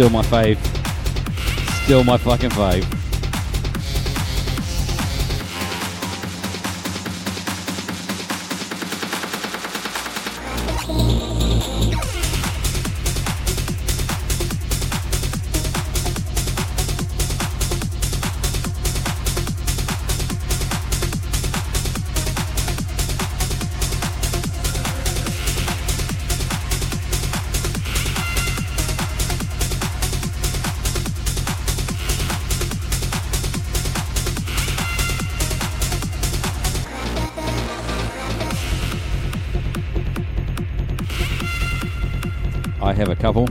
Still my fave. Still my fucking fave. I have a couple.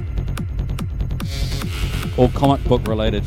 All comic book related.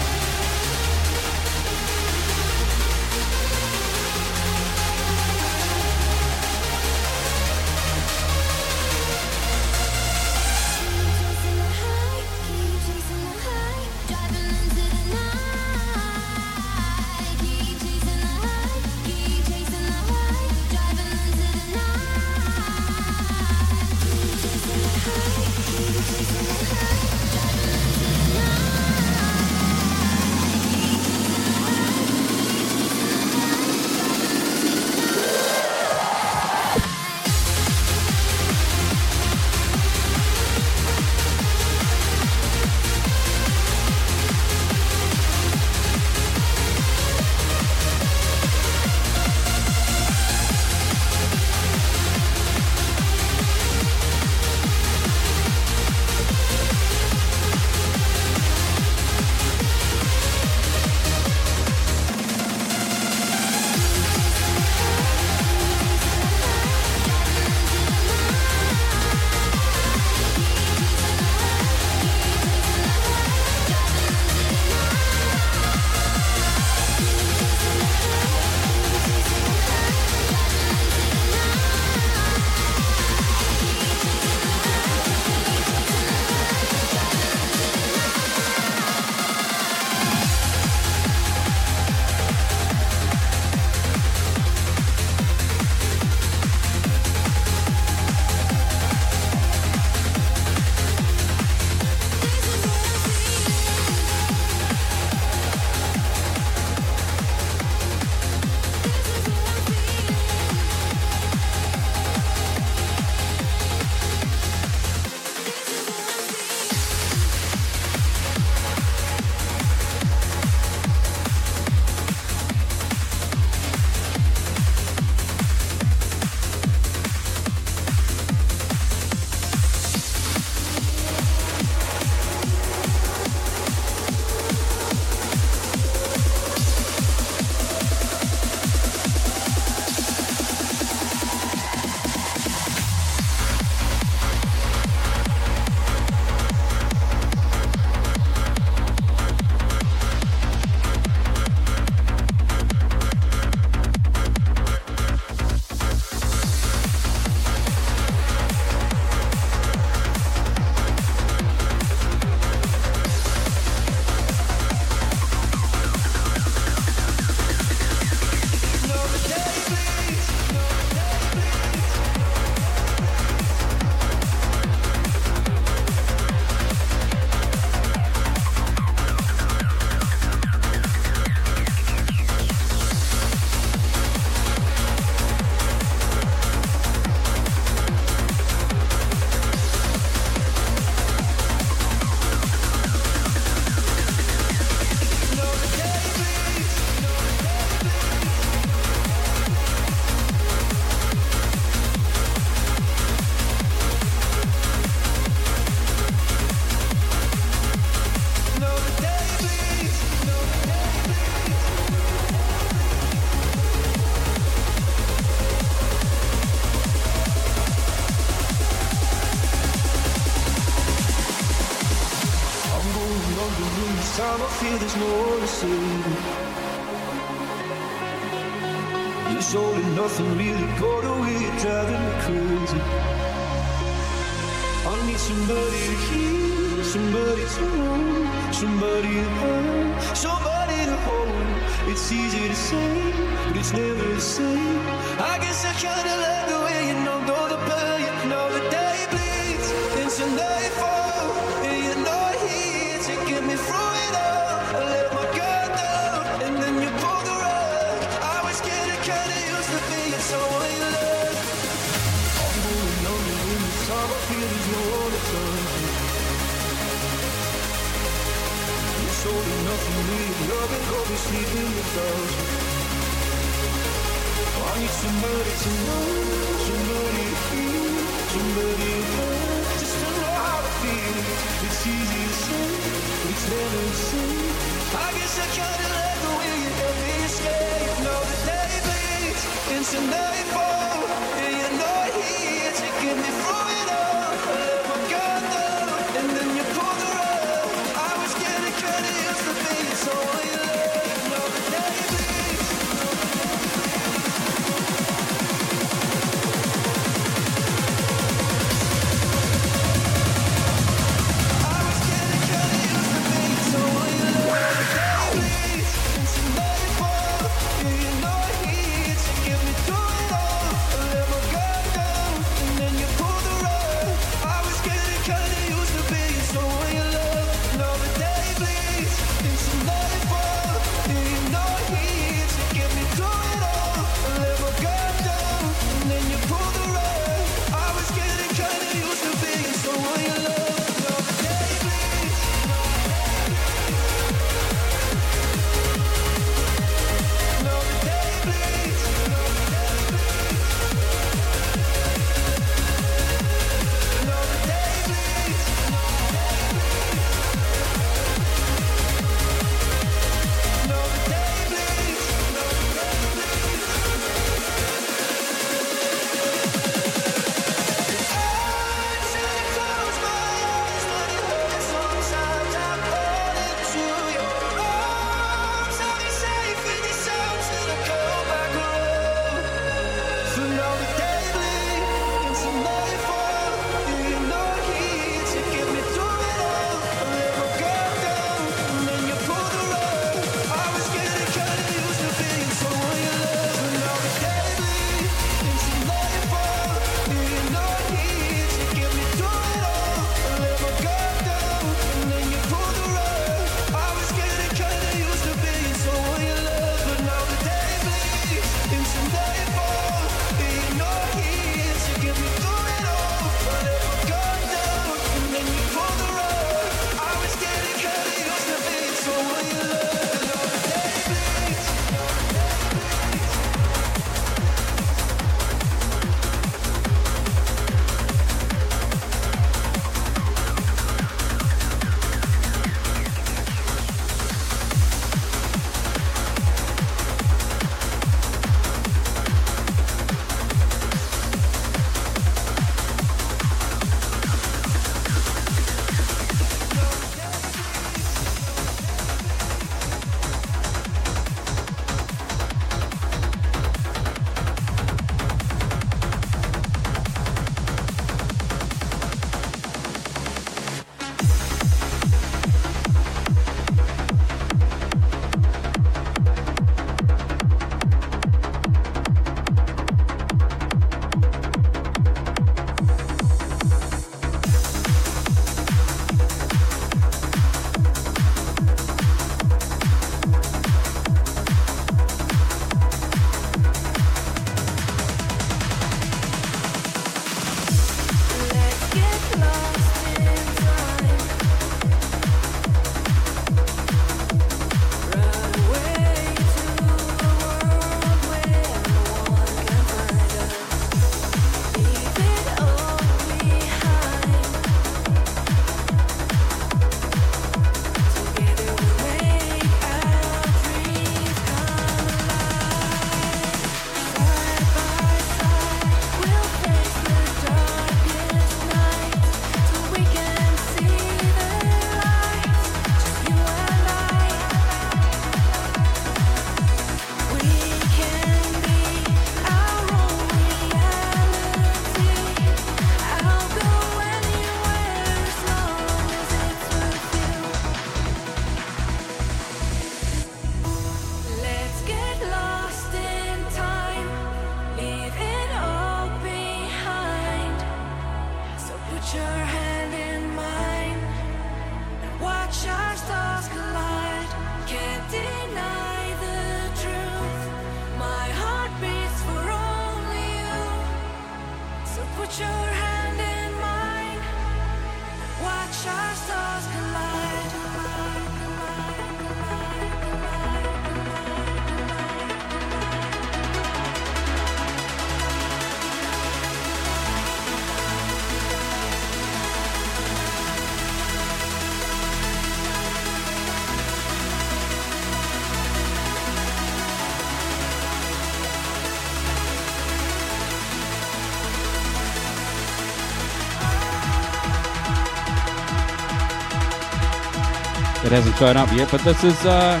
Hasn't shown up yet, but this is uh,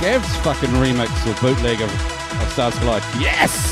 Gav's fucking remix or bootleg of, of Stars Collide. Yes!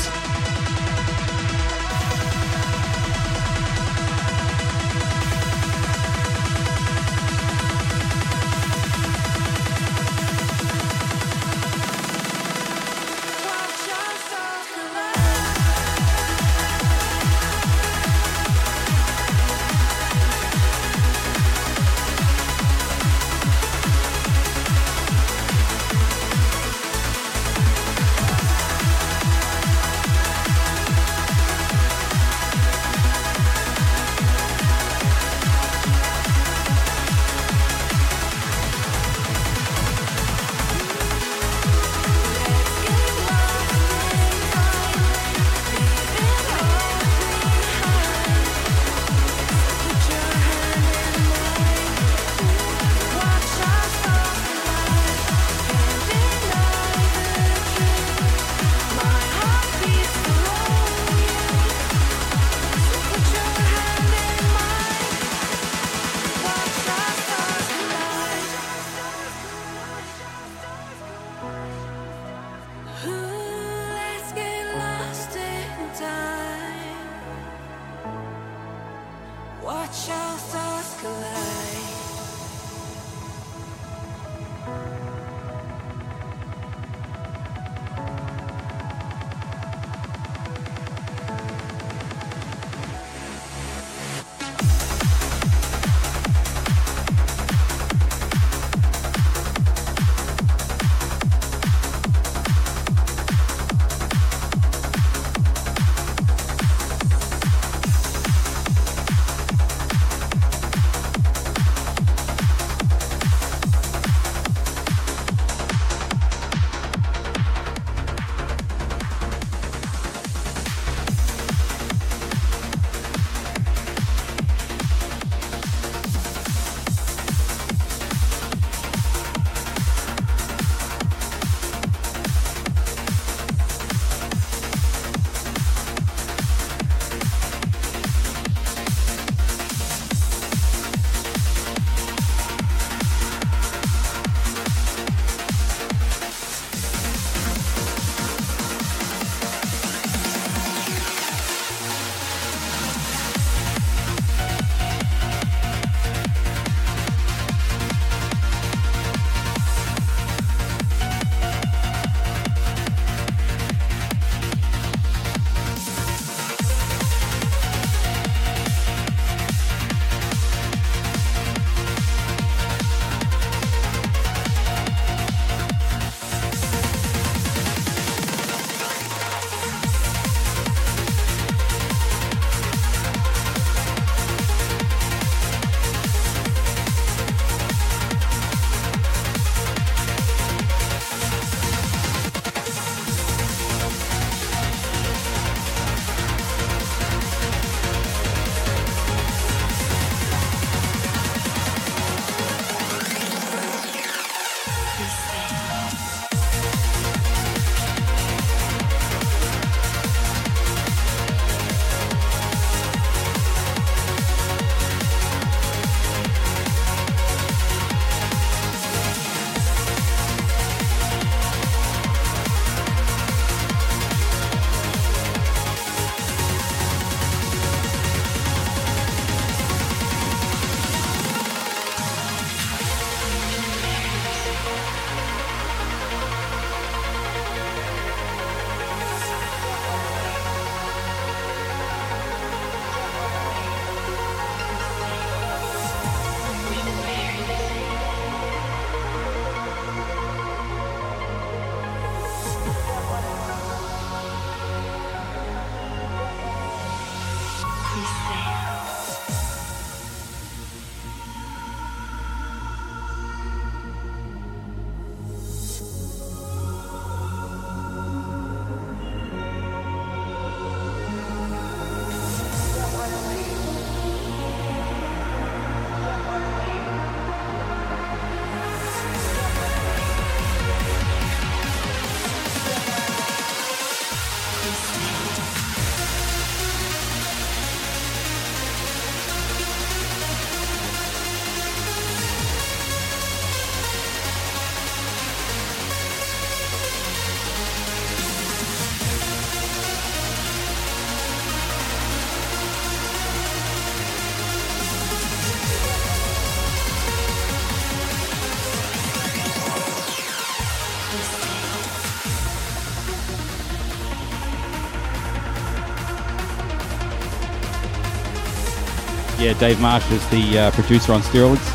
Yeah, Dave Marsh is the uh, producer on steroids.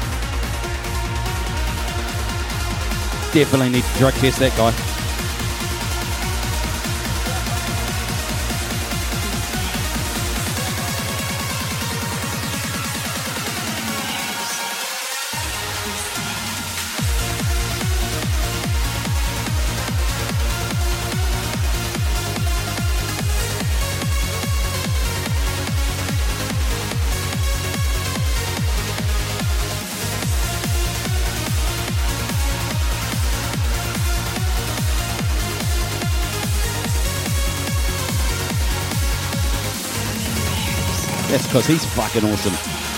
Definitely need to drug test that guy. That's because he's fucking awesome.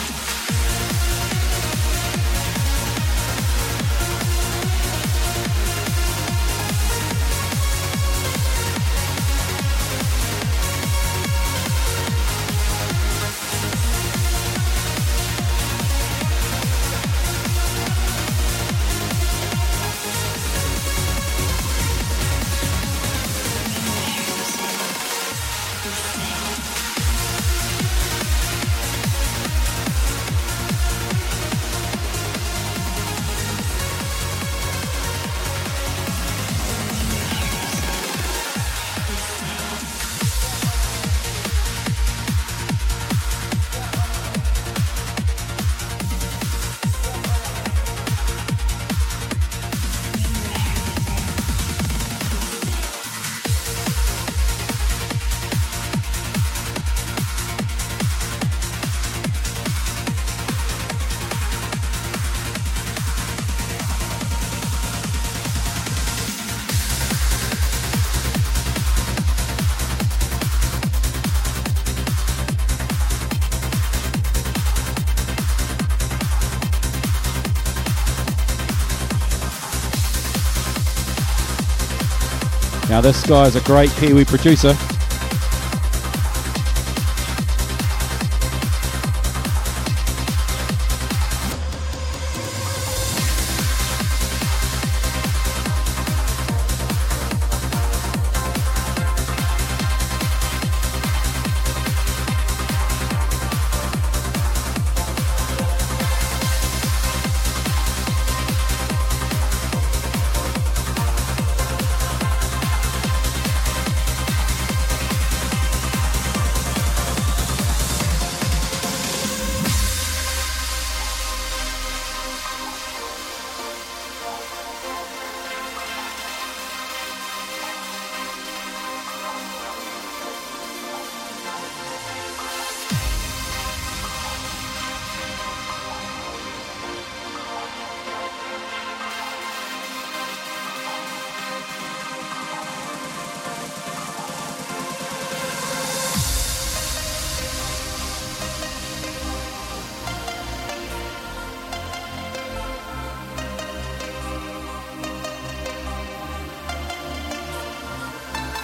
This guy is a great Kiwi producer.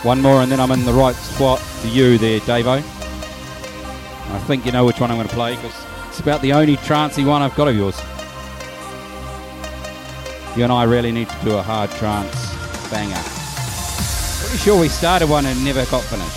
One more, and then I'm in the right spot for you there, Davo. I think you know which one I'm going to play because it's about the only trancey one I've got of yours. You and I really need to do a hard trance banger. Pretty sure we started one and never got finished.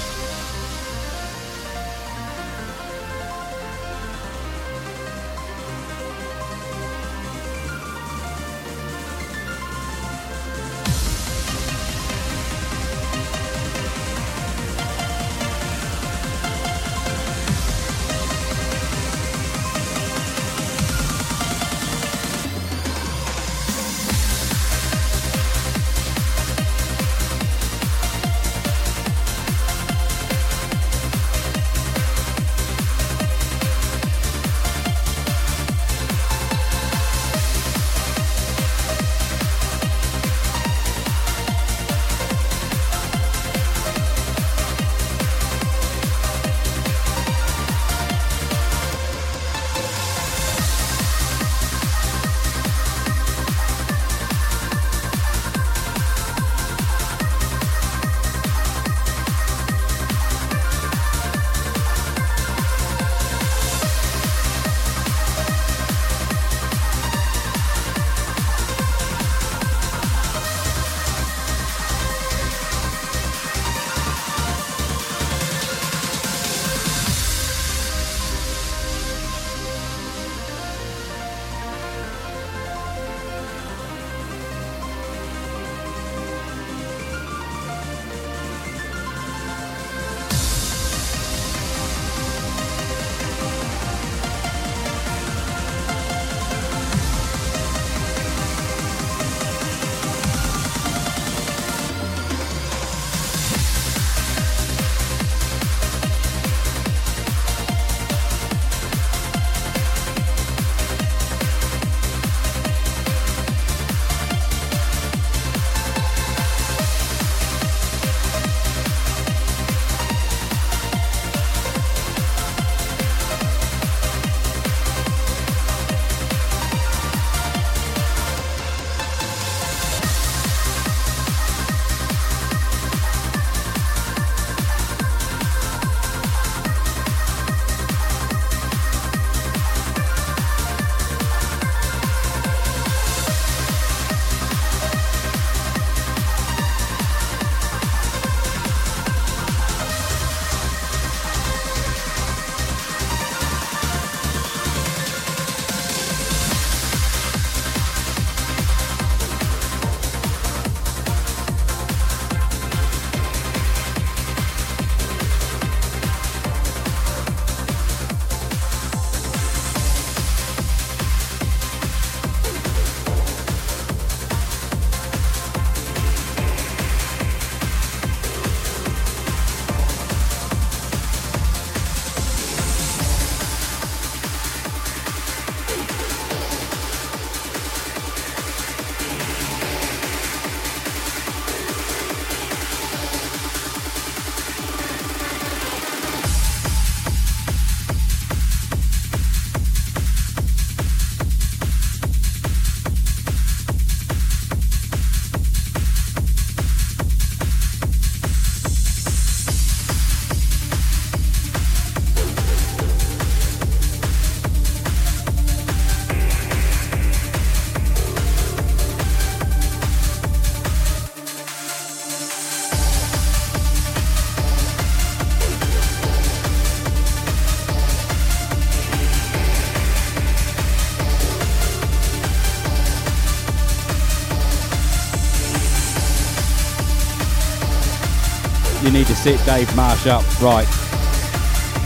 Set Dave Marsh up right.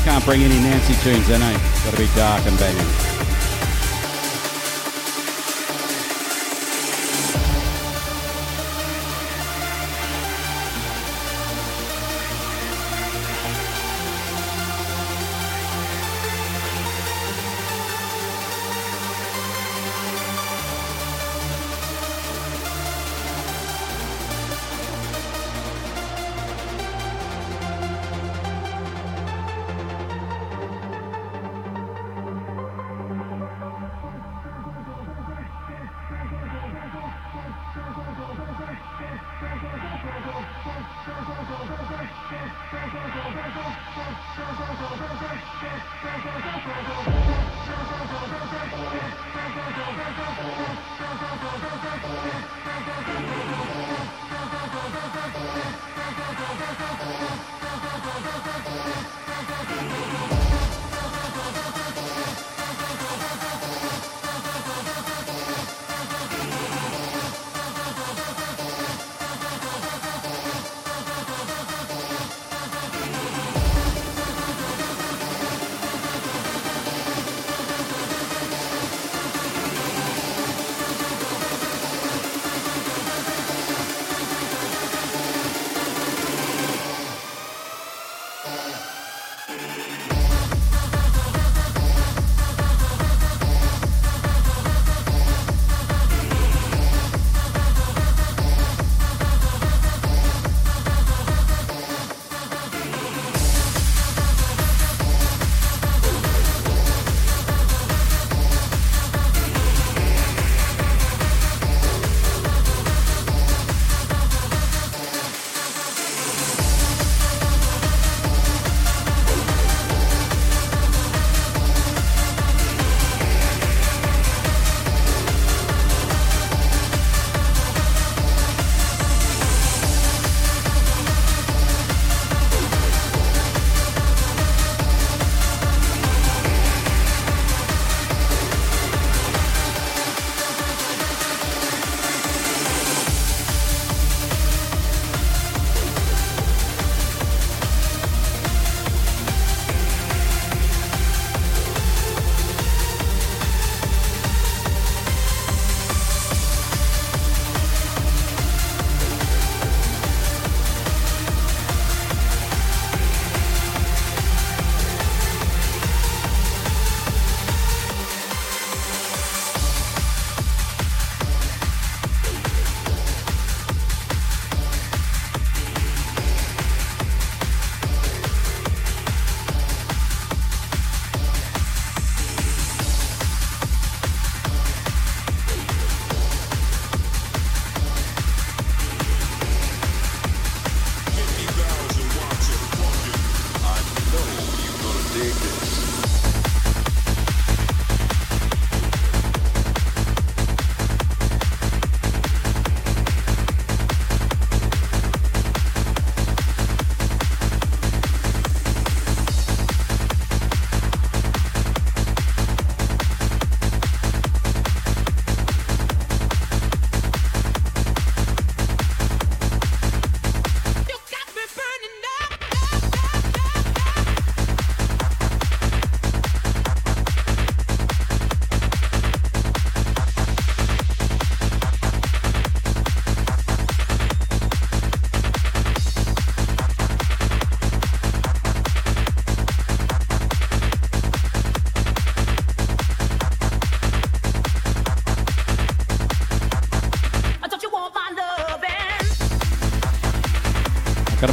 Can't bring any Nancy tunes in, eh? Got to be dark and banging.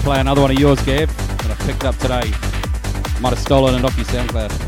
Play another one of yours, Gav, that I picked up today. Might have stolen it off your SoundCloud.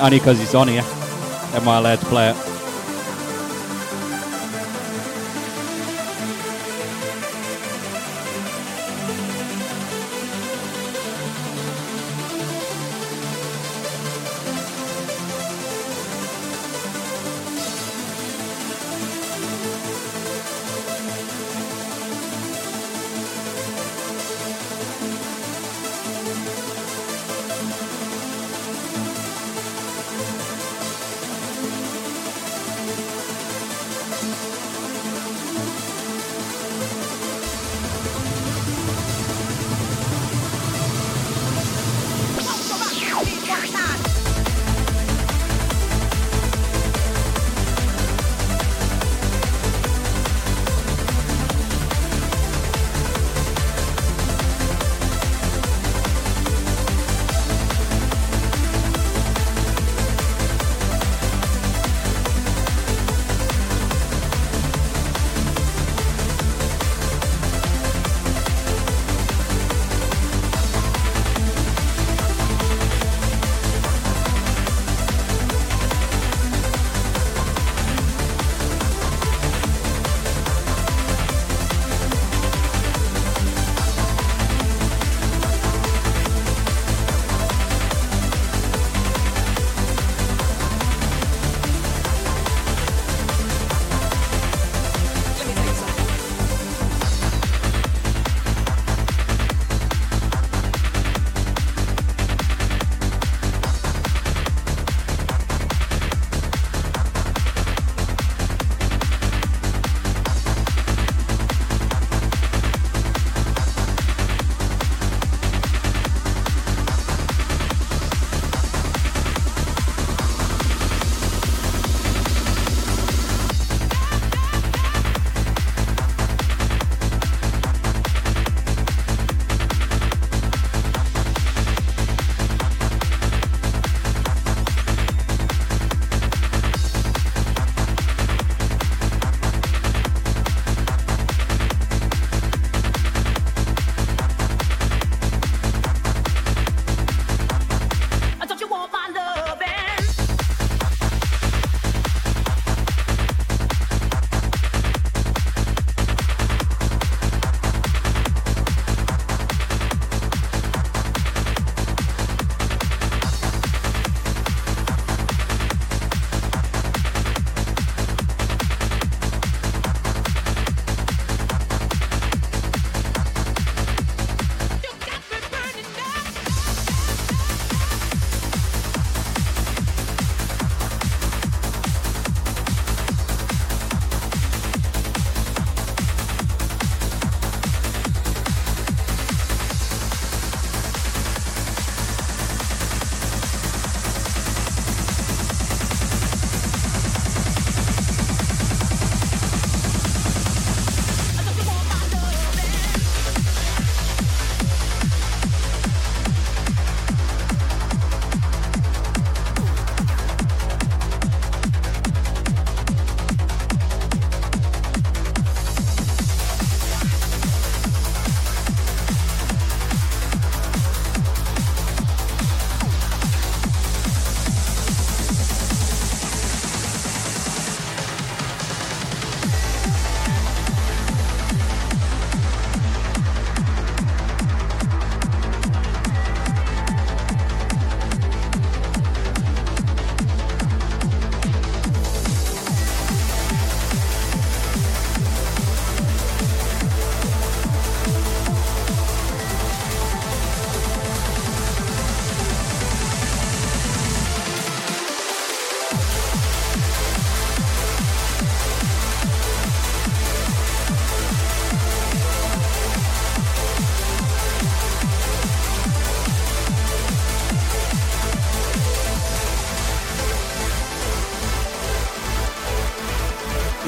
Only because it's on here, am I allowed to play it?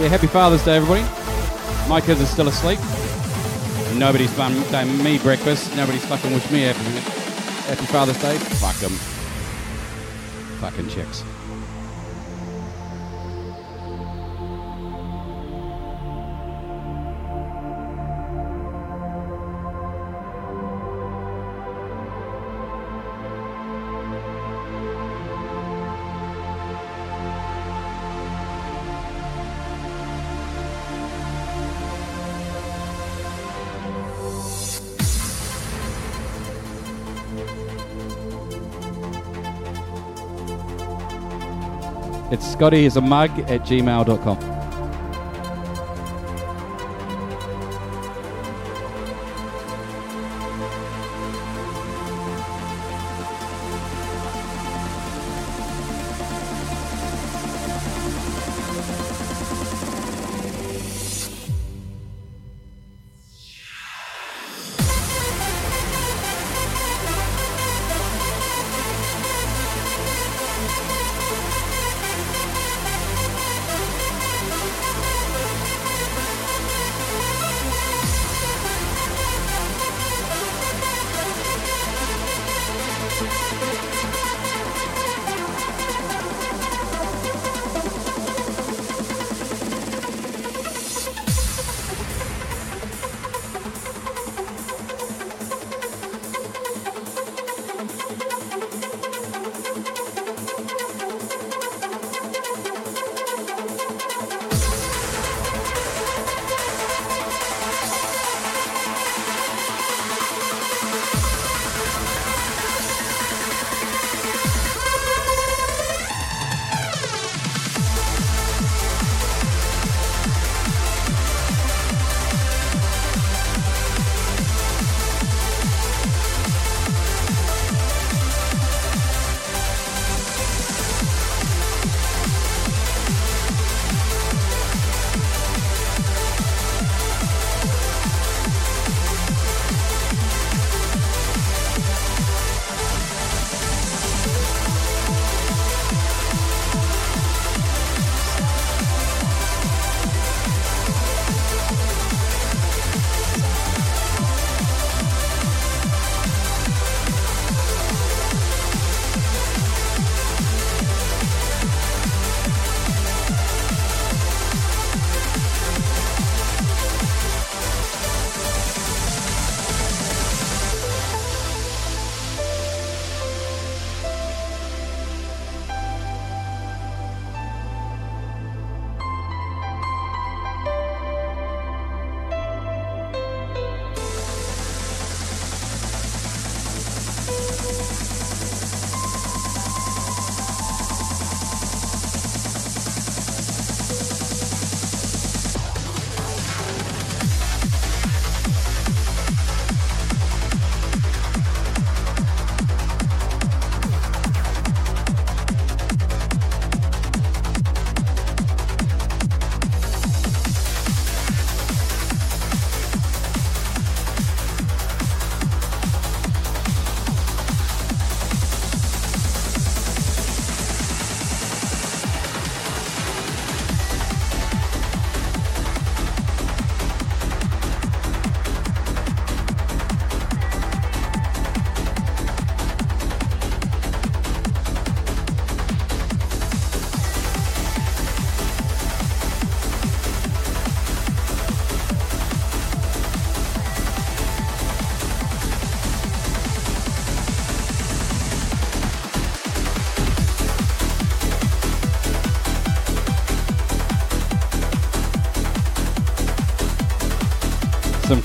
Happy Father's Day, everybody. My kids are still asleep. Nobody's done, done me breakfast. Nobody's fucking wished me happy, happy Father's Day. Fuck them. Fucking chicks. Scotty is a mug at gmail.com.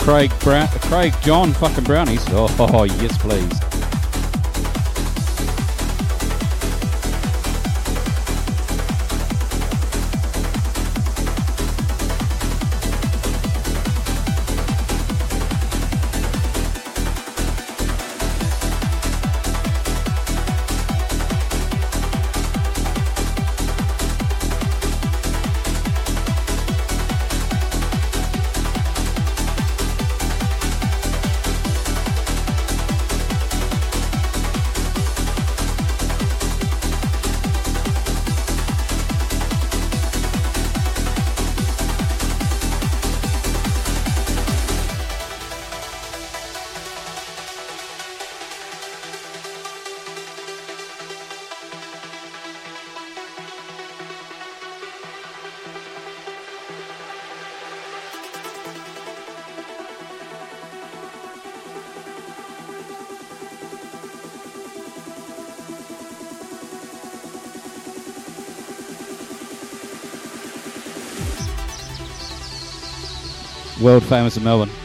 Craig Brown, Craig John fucking brownies. Oh, yes, please. Famous in Melbourne.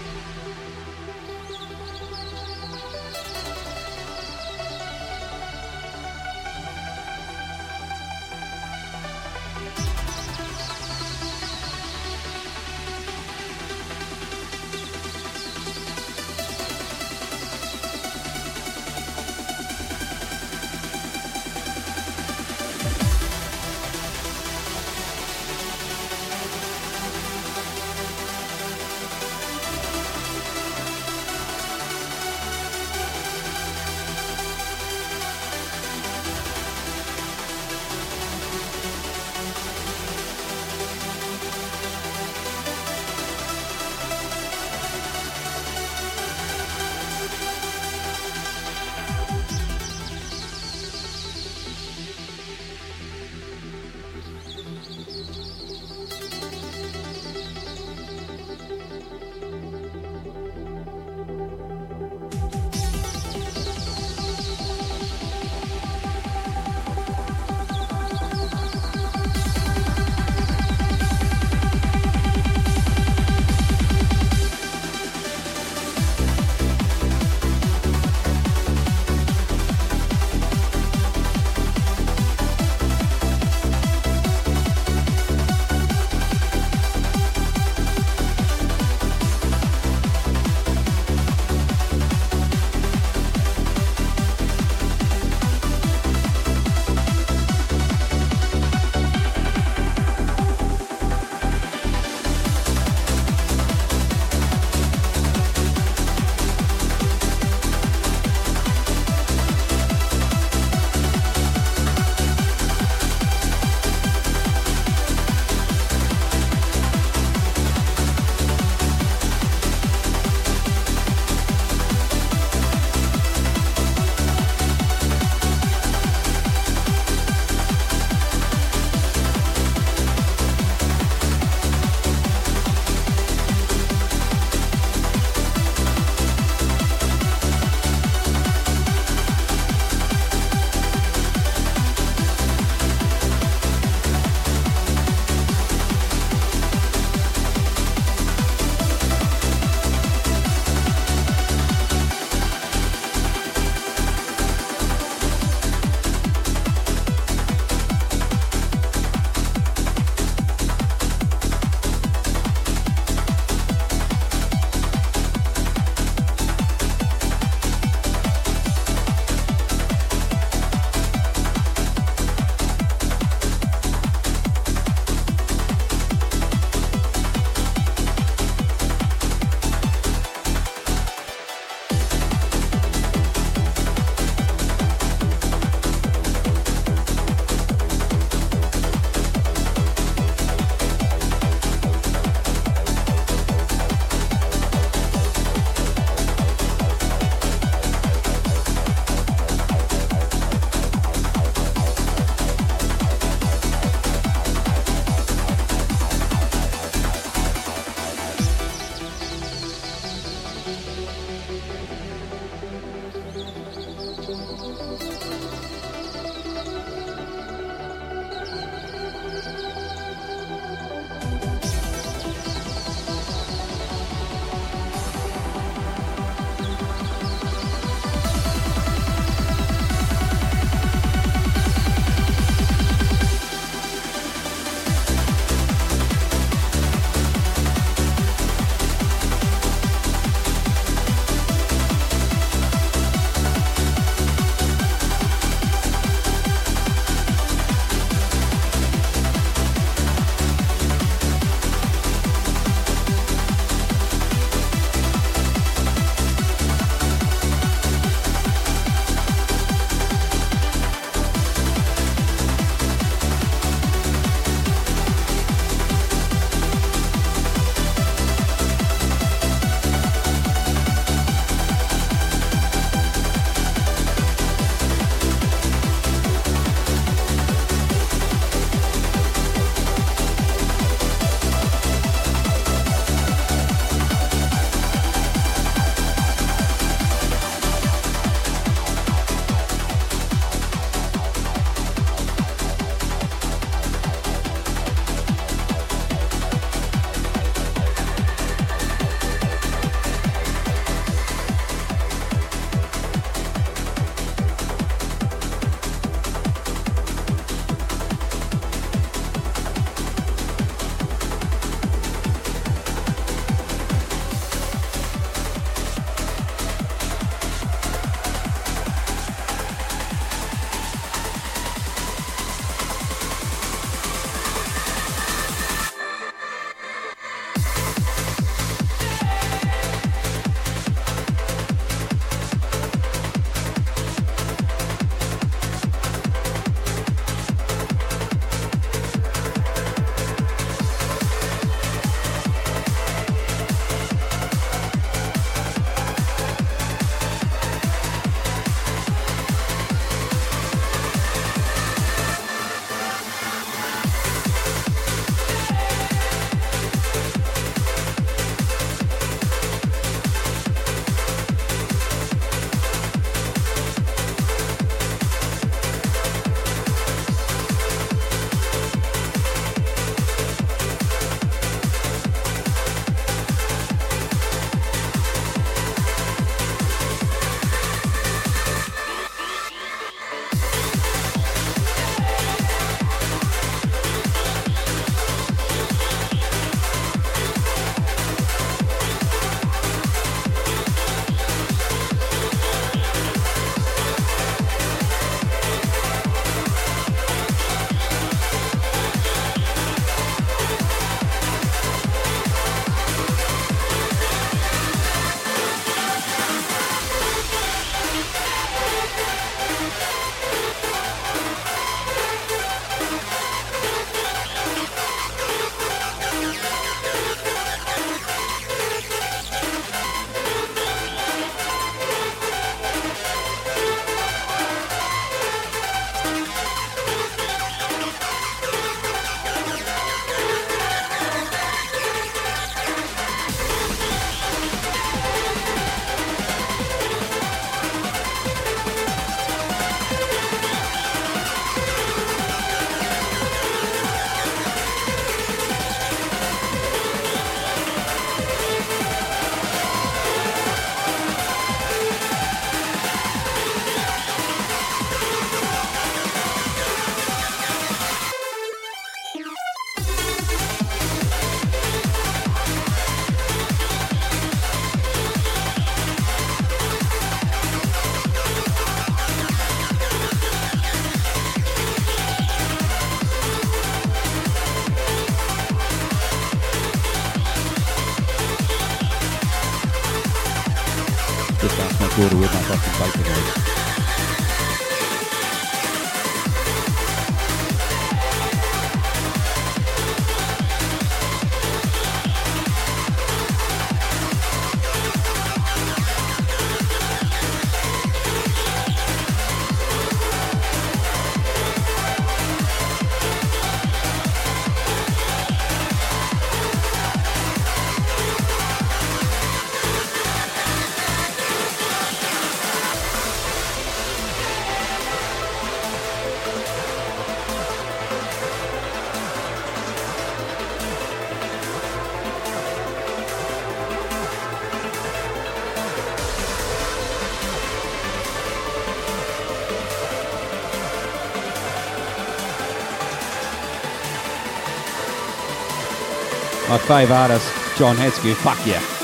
Five artists, John Hatsky. Fuck yeah.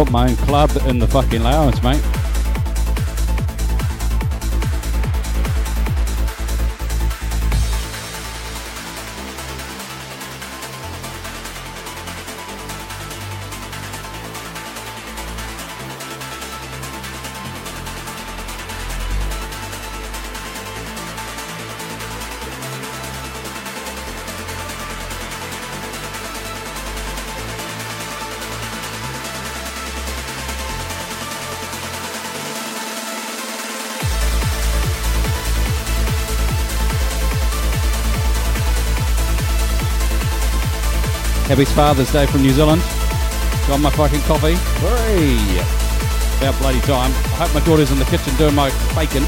Got my own club in the fucking lounge, mate. Happy Father's Day from New Zealand. Got my fucking coffee. Hooray! About bloody time. I hope my daughter's in the kitchen doing my bacon.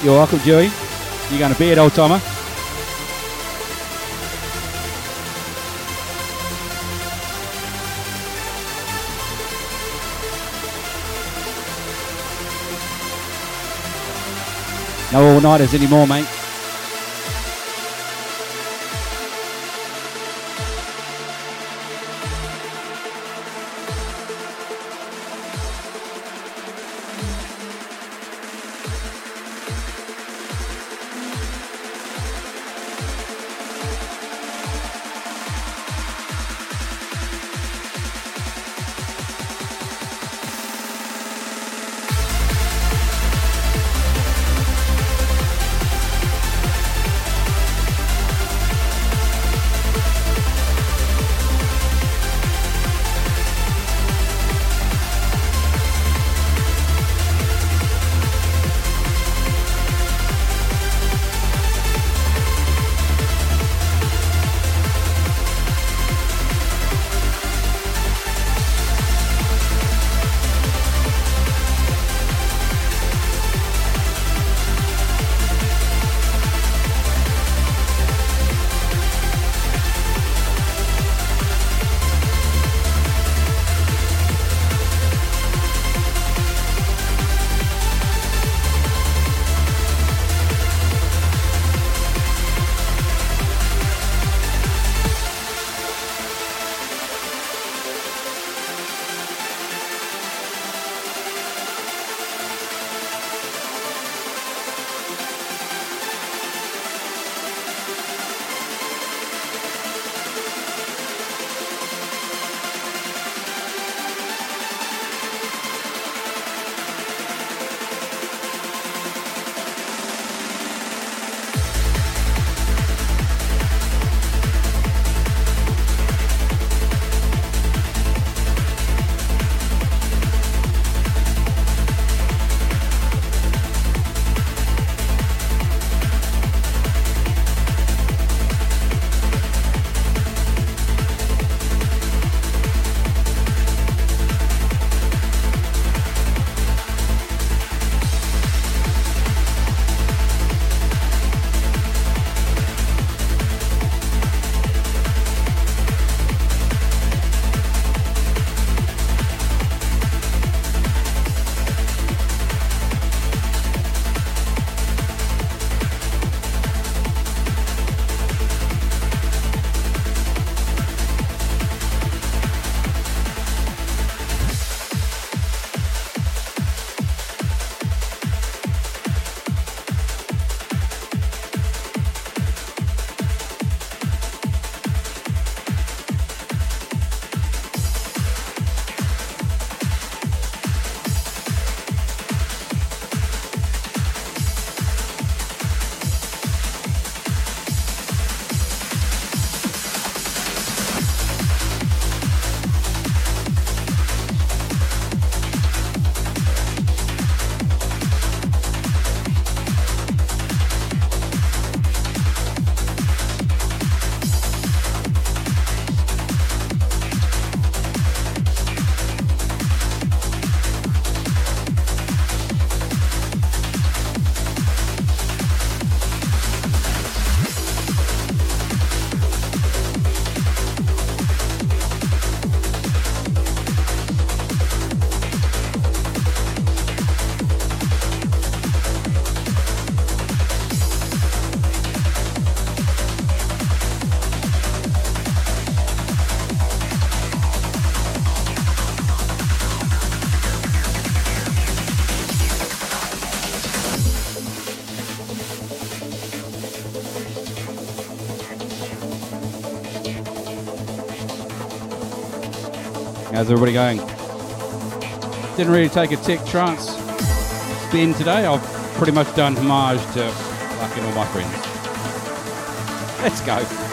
You're welcome, Joey. You're going to bed, old timer? No all nighters anymore, mate. How's everybody going? Didn't really take a tech trance spin today. I've pretty much done homage to fucking all my friends. Let's go.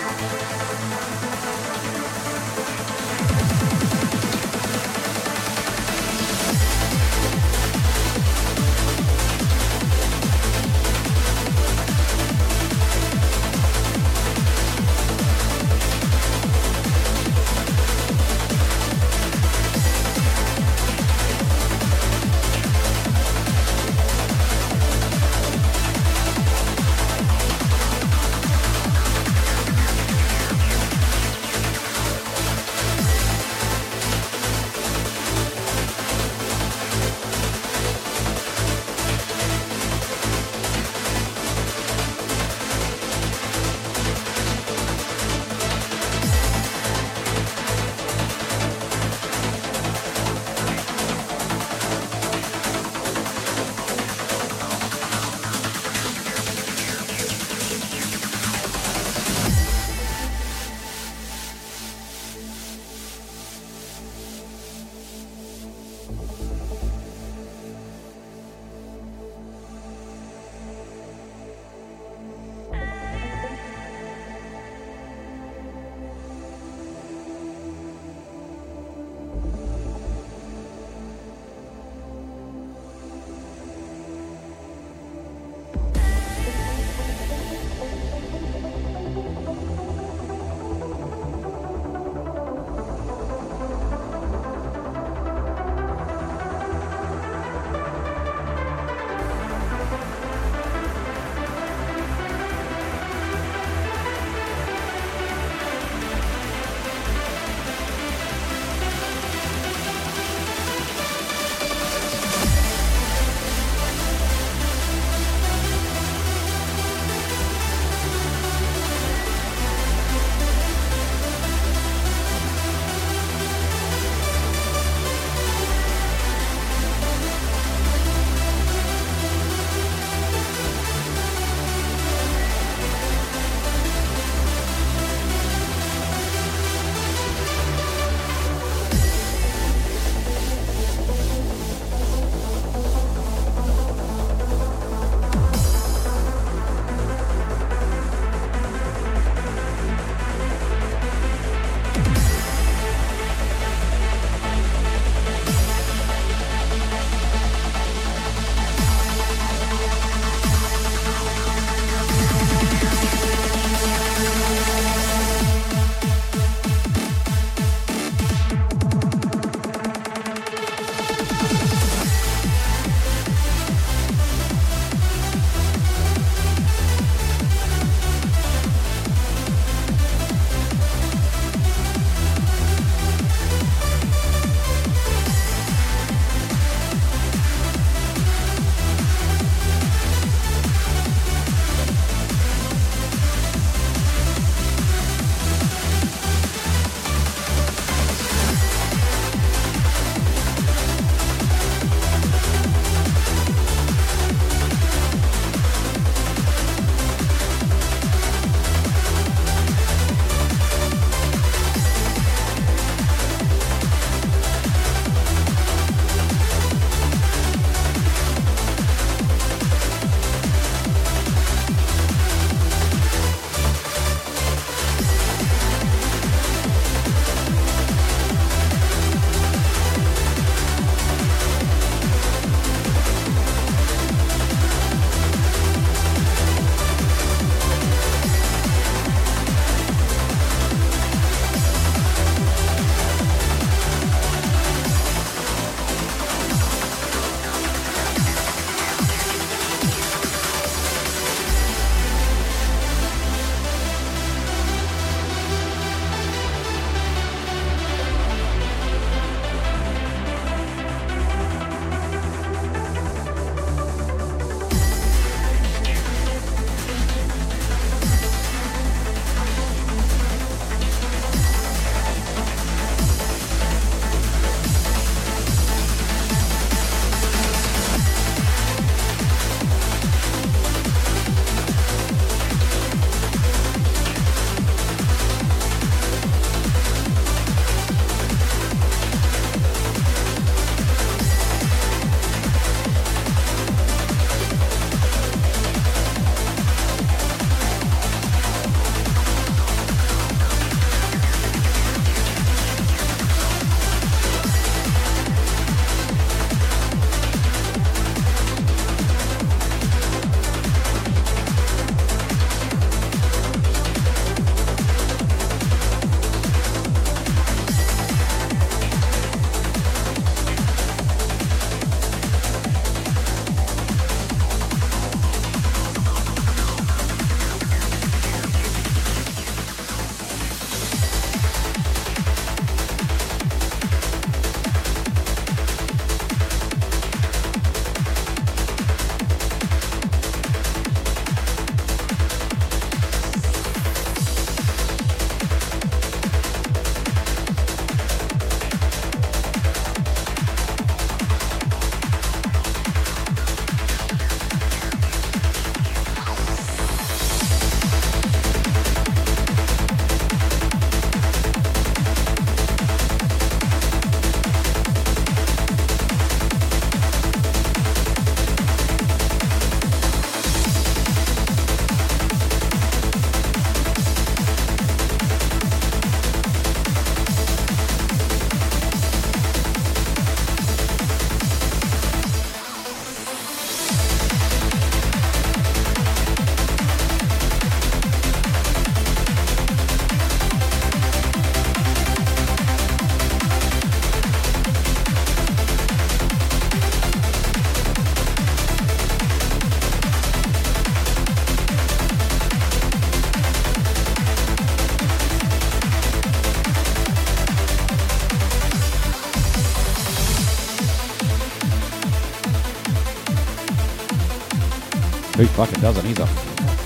Fucking doesn't? He's a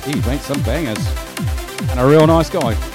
he makes some bangers and a real nice guy.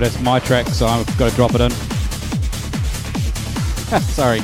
But it's my track, so I've got to drop it in. Sorry.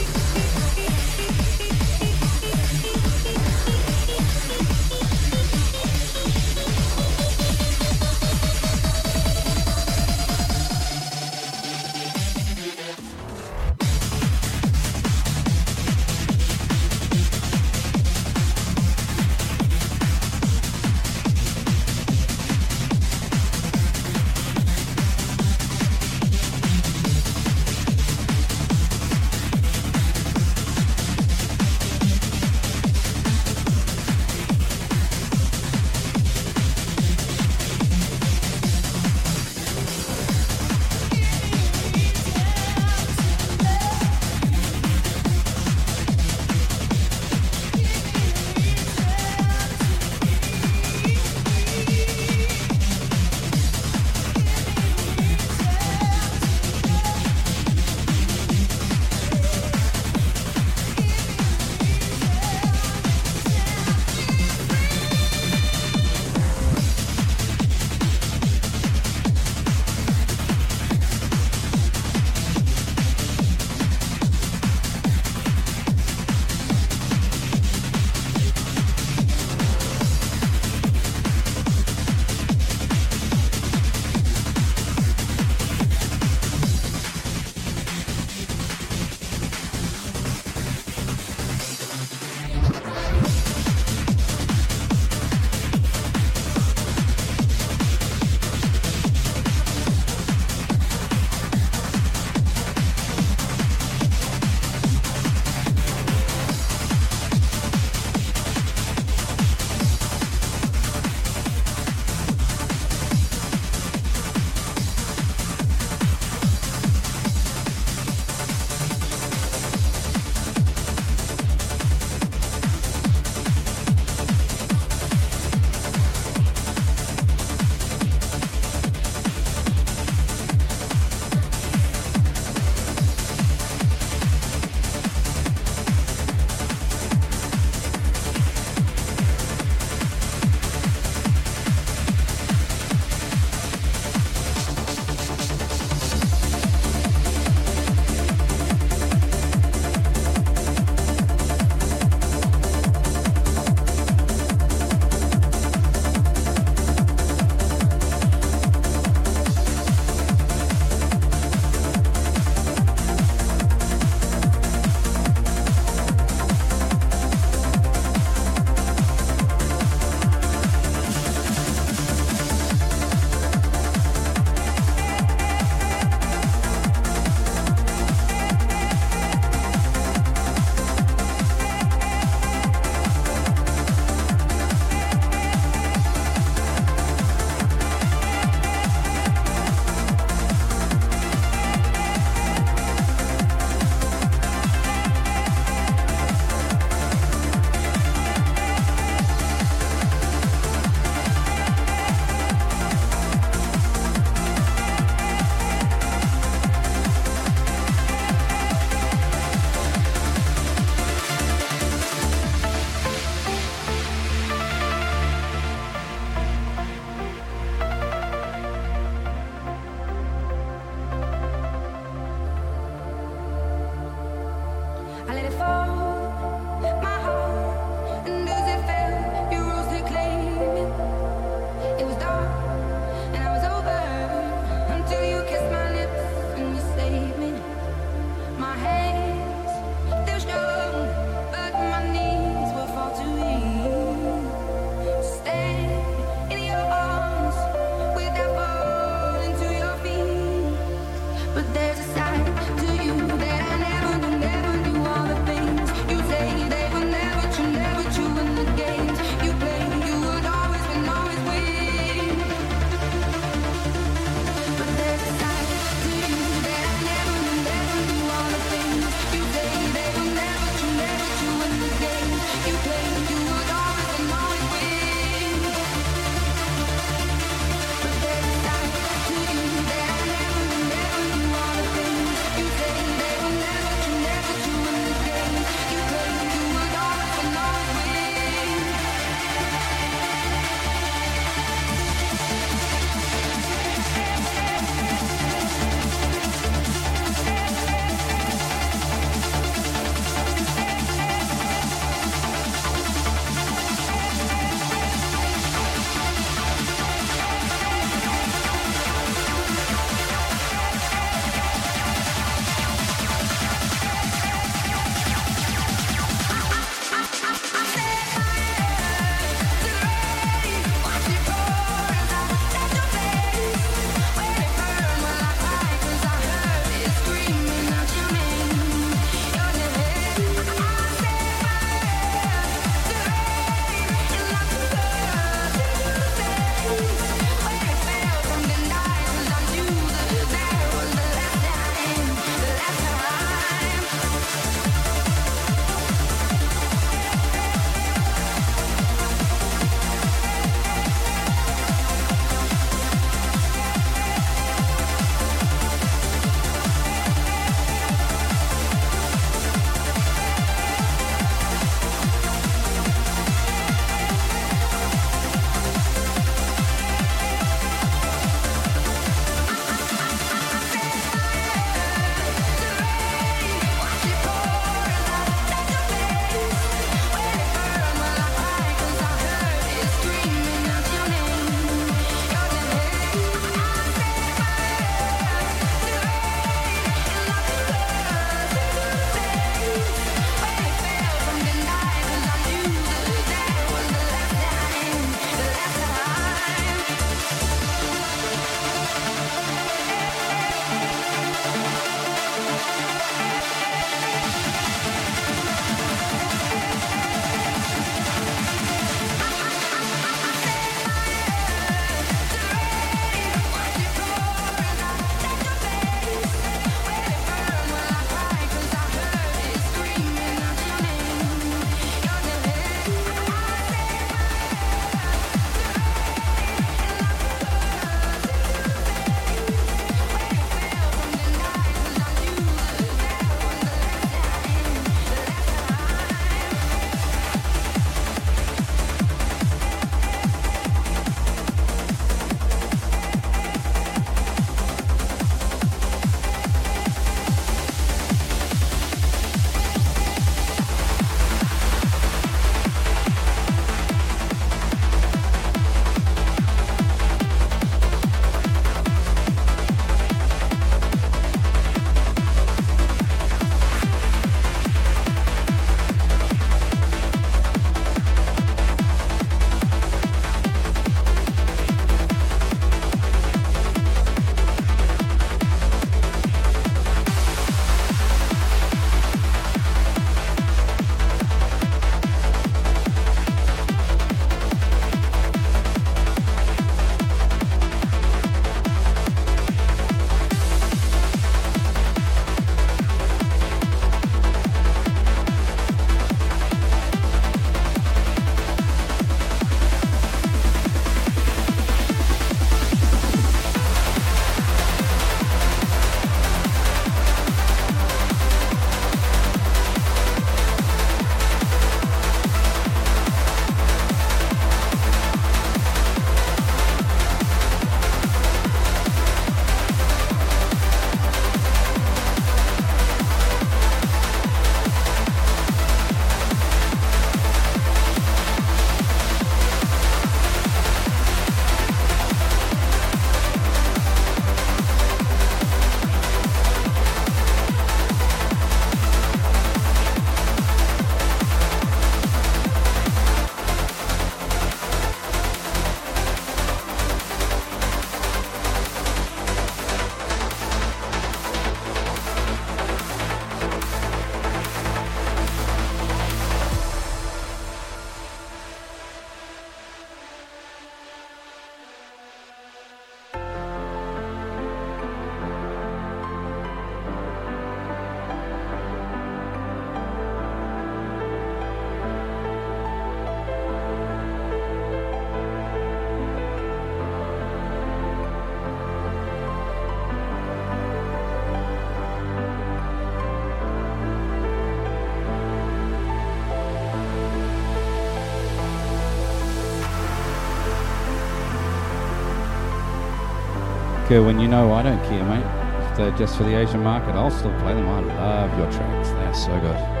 When you know I don't care, mate. If they're just for the Asian market, I'll still play them. I love your tracks. They're so good.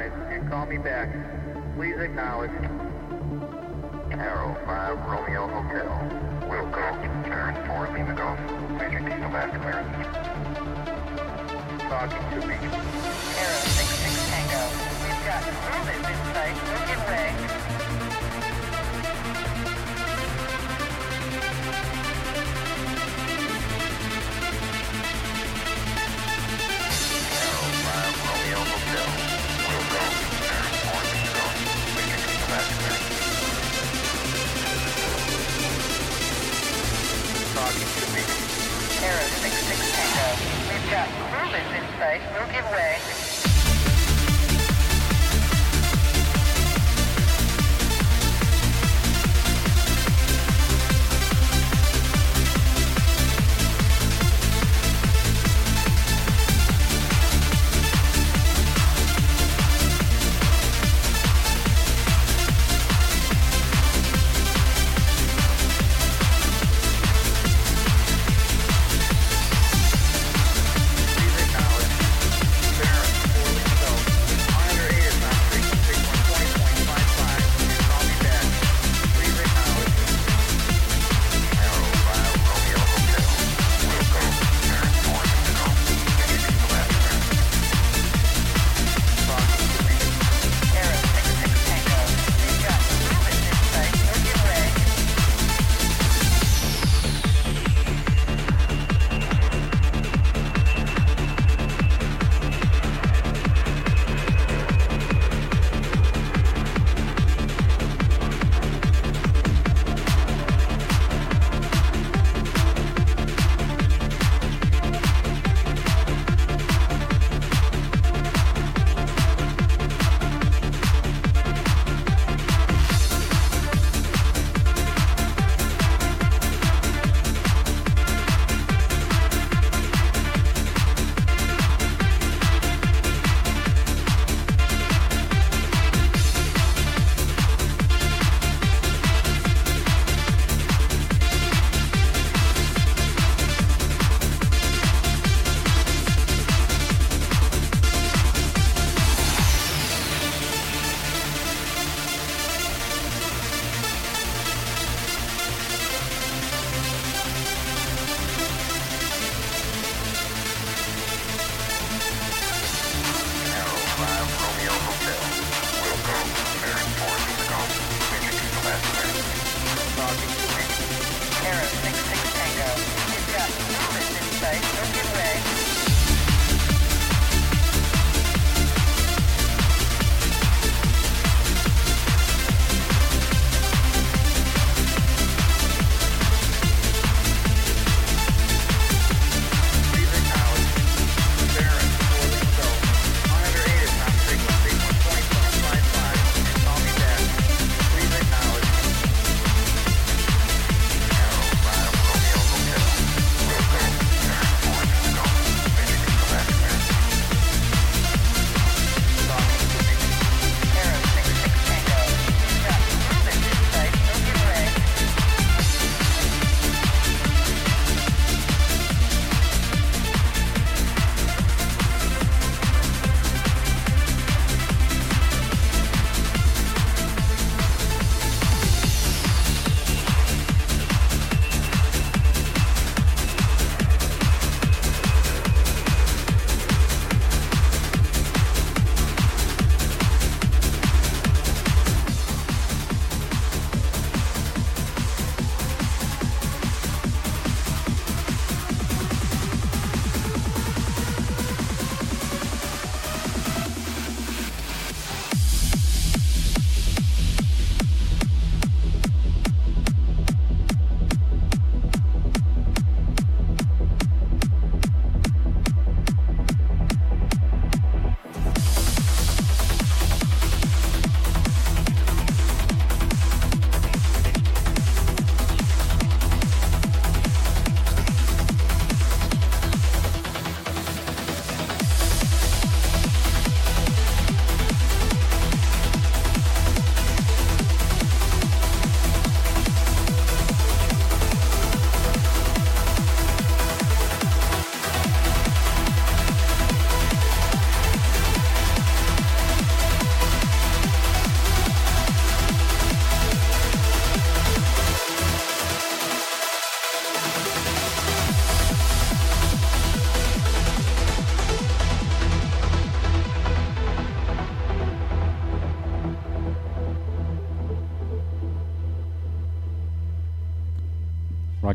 120.55 and call me back. Please acknowledge. Arrow 5 Romeo Hotel. Will go. Barron, 4 Lima Golf. Major diesel back clearance. Talking to me. Arrow 66 Tango. We've got movement in sight. Don't way. Yeah, movements in sight We'll give way.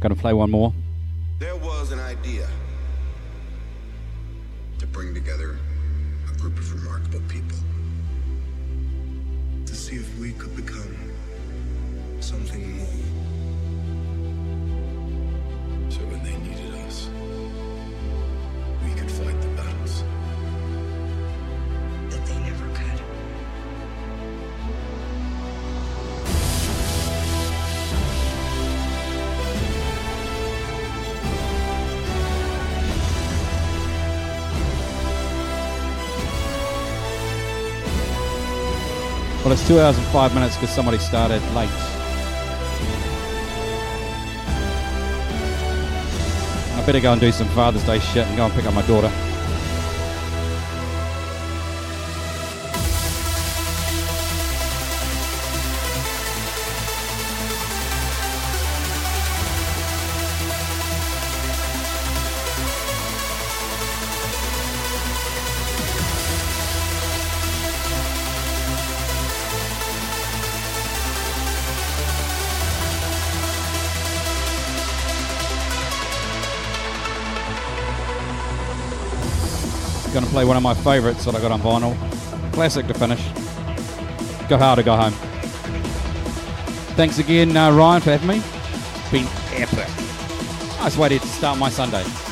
Right, gonna play one more. Two hours and five minutes because somebody started late. I better go and do some Father's Day shit and go and pick up my daughter. Play one of my favourites that I got on vinyl. Classic to finish. Go hard or go home. Thanks again, uh, Ryan, for having me. It's been epic. Nice way to start my Sunday.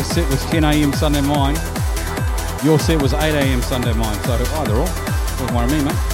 This set was 10 a.m. Sunday mine. Your set was 8 a.m. Sunday mine. So either or. Doesn't worry me, mate.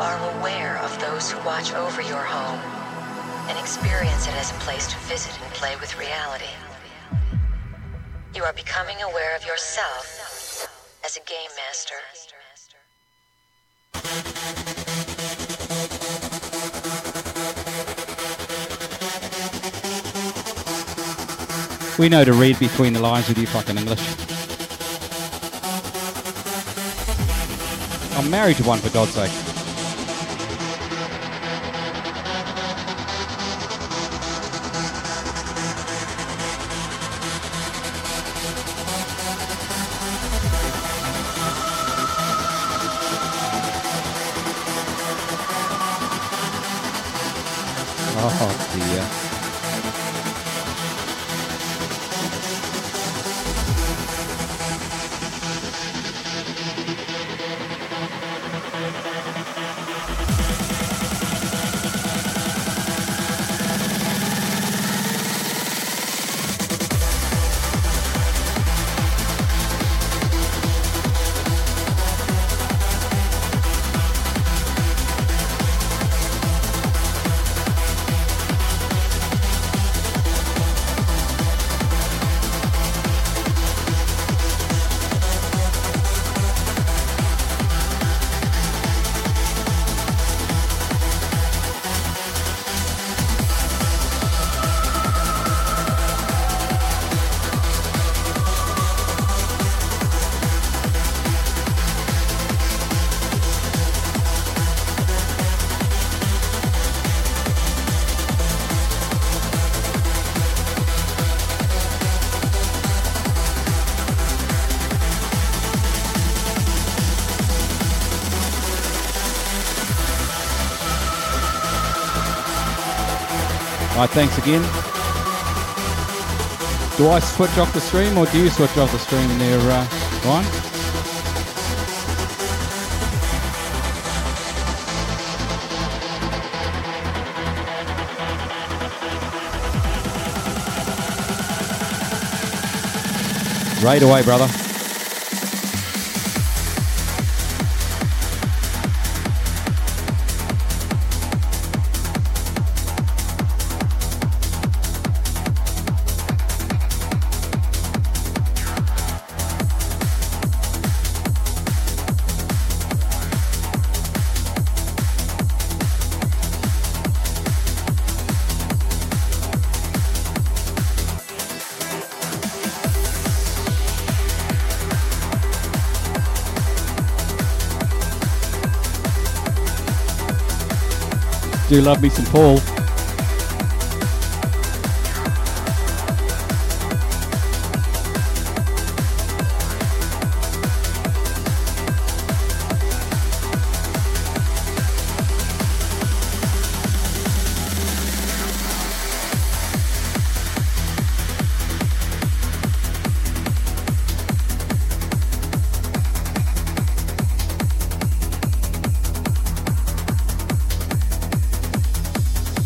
Are aware of those who watch over your home and experience it as a place to visit and play with reality. You are becoming aware of yourself as a game master. We know to read between the lines with you fucking English. I'm married to one, for God's sake. Thanks again. Do I switch off the stream or do you switch off the stream there, uh, Ryan? Right away, brother. Do love me some Paul.